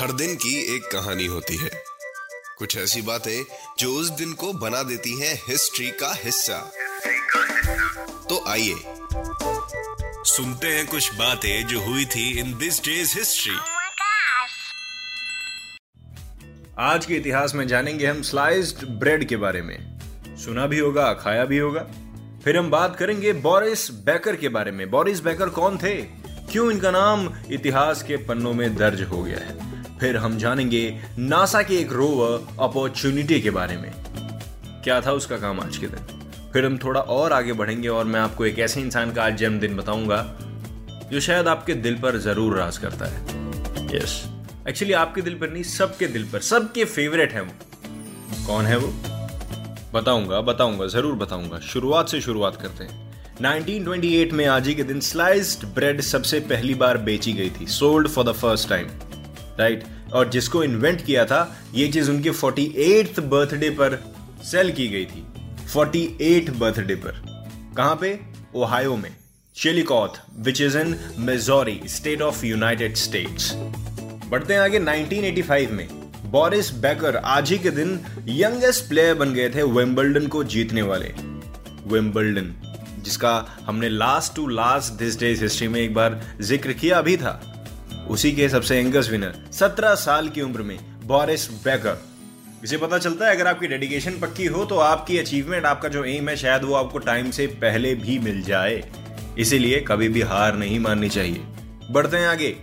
हर दिन की एक कहानी होती है। कुछ ऐसी बातें जो उस दिन को बना देती हैं हिस्ट्री का हिस्सा। तो आइए सुनते हैं कुछ बातें जो हुई थी इन दिस डेज़ हिस्ट्री. आज के इतिहास में जानेंगे हम स्लाइस्ड ब्रेड के बारे में। सुना भी होगा खाया भी होगा। फिर हम बात करेंगे बोरिस बेकर के बारे में। बोरिस बेकर कौन थे? क्यों इनका नाम इतिहास के पन्नों में दर्ज हो गया है? फिर हम जानेंगे नासा के एक रोवर अपॉर्चुनिटी के बारे में। क्या था उसका काम आज के दिन? फिर हम थोड़ा और आगे बढ़ेंगे और मैं आपको एक ऐसे इंसान का आज जन्मदिन बताऊँगा, जो शायद आपके दिल पर ज़रूर राज करता है। यस एक्चुअली आपके दिल पर नहीं, सबके दिल पर, सबके फेवरेट है वो। कौन है वो? बताऊँगा बताऊँगा, ज़रूर बताऊँगा। शुरुआत से शुरुआत करते हैं। 1928 में आज ही के दिन स्लाइस्ड ब्रेड सबसे पहली बार बेची गई थी sold for the first time right और जिसको इन्वेंट किया था, ये चीज़ उनके 48th बर्थडे पर सेल की गई थी। 48 बर्थडे पर। कहाँ पे? ओहायो में। Chillicothe which is in Missouri state of United States बढ़ते हैं आगे 1985 में। बोरिस बेकर आज ही के दिन यंगेस्ट प्लेयर बन गए थे विंबलडन को जीतने वाले। विंबलडन जिसका हमने last to last this day's history में एक बार ज़िक्र किया भी था। उसी के सबसे यंगेस्ट विनर 17 साल की उम्र में बोरिस बेकर इसे पता चलता है, अगर आपकी डेडिकेशन पक्की हो तो आपकी अचीवमेंट आपका जो एम है, शायद वो आपको टाइम से पहले भी मिल जाए। इसीलिए कभी भी हार नहीं माननी चाहिए। बढ़ते हैं आगे।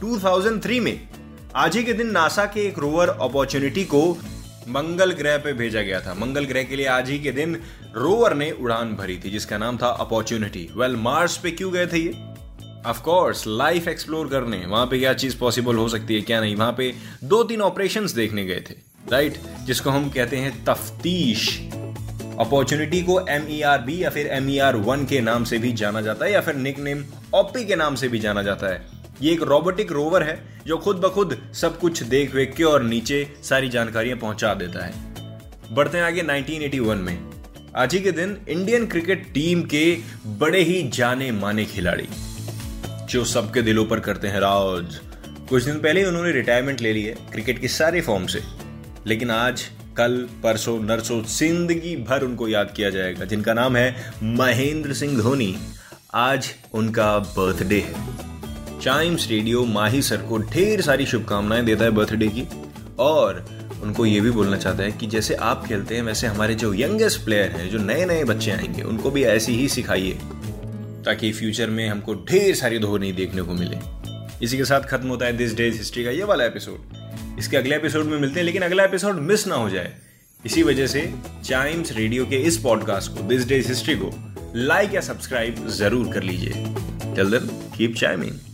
2003 में, आज ही के दिन नासा के एक रोवर अपॉर्चुनिटी को मंगल ग्रह पे भेजा गया था। मंगल ग्रह के लिए आज ही के दिन रोवर ने उड़ान भरी थी, जिसका नाम था अपॉर्चुनिटी। वेल मार्स पे क्यों गए थे ये? ऑफ़ कोर्स लाइफ एक्सप्लोर करने। वहाँ पे क्या चीज़ पॉसिबल हो सकती है, क्या नहीं? वहाँ पे दो तीन ऑपरेशन देखने गए थे। Right right? जिसको हम कहते हैं तफ्तीश। अपॉर्चुनिटी को एम ई आर बी या फिर एम ई आर वन के नाम से भी जाना जाता है या फिर निक नेम ऑपी के नाम से भी जाना जाता है। ये एक रोबोटिक रोवर है, जो खुद ब खुद सब कुछ देख वेख के और नीचे सारी जानकारियाँ पहुँचा देता है। बढ़ते हैं आगे 1981 में। आज ही के दिन इंडियन क्रिकेट टीम के बड़े ही जाने माने खिलाड़ी, जो सबके दिलों पर करते हैं राज। कुछ दिन पहले ही उन्होंने रिटायरमेंट ले ली है क्रिकेट के सारे फॉर्म से। लेकिन आज, कल, परसों, नरसों, ज़िंदगी भर उनको याद किया जाएगा, जिनका नाम है महेंद्र सिंह धोनी। आज उनका बर्थडे है। चाइम्स रेडियो माही सर को ढेर सारी शुभकामनाएँ देता है बर्थडे की। और उनको ये भी बोलना चाहता है कि जैसे आप खेलते हैं, वैसे हमारे जो यंगेस्ट प्लेयर हैं, जो नए नए बच्चे आएँगे, उनको भी ऐसी ही सिखाइए, ताकि फ्यूचर में हमको ढेर सारी धोनी देखने को मिले। इसी के साथ खत्म होता है दिस डेज़ हिस्ट्री का ये वाला एपिसोड इसके अगले एपिसोड में मिलते हैं, लेकिन अगला एपिसोड मिस ना हो जाए। इसी वजह से चाइम्स रेडियो के इस पॉडकास्ट को दिस डेज़ हिस्ट्री को लाइक या सब्सक्राइब ज़रूर कर लीजिए। Till keep chiming